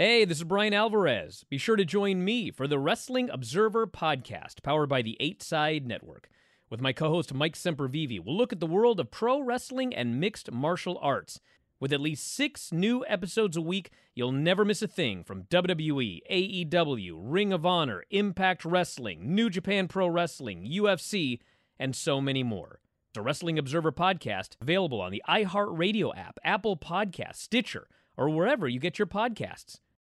Hey, this is Bryan Alvarez. Be sure to join me for the Wrestling Observer podcast, powered by the Eight Side Network. With my co host Mike Sempervive, we'll look at the world of pro wrestling and mixed martial arts. With at least six new episodes a week, you'll never miss a thing from WWE, AEW, Ring of Honor, Impact Wrestling, New Japan Pro Wrestling, UFC, and so many more. The Wrestling Observer podcast available on the iHeartRadio app, Apple Podcast, Stitcher, or wherever you get your podcasts.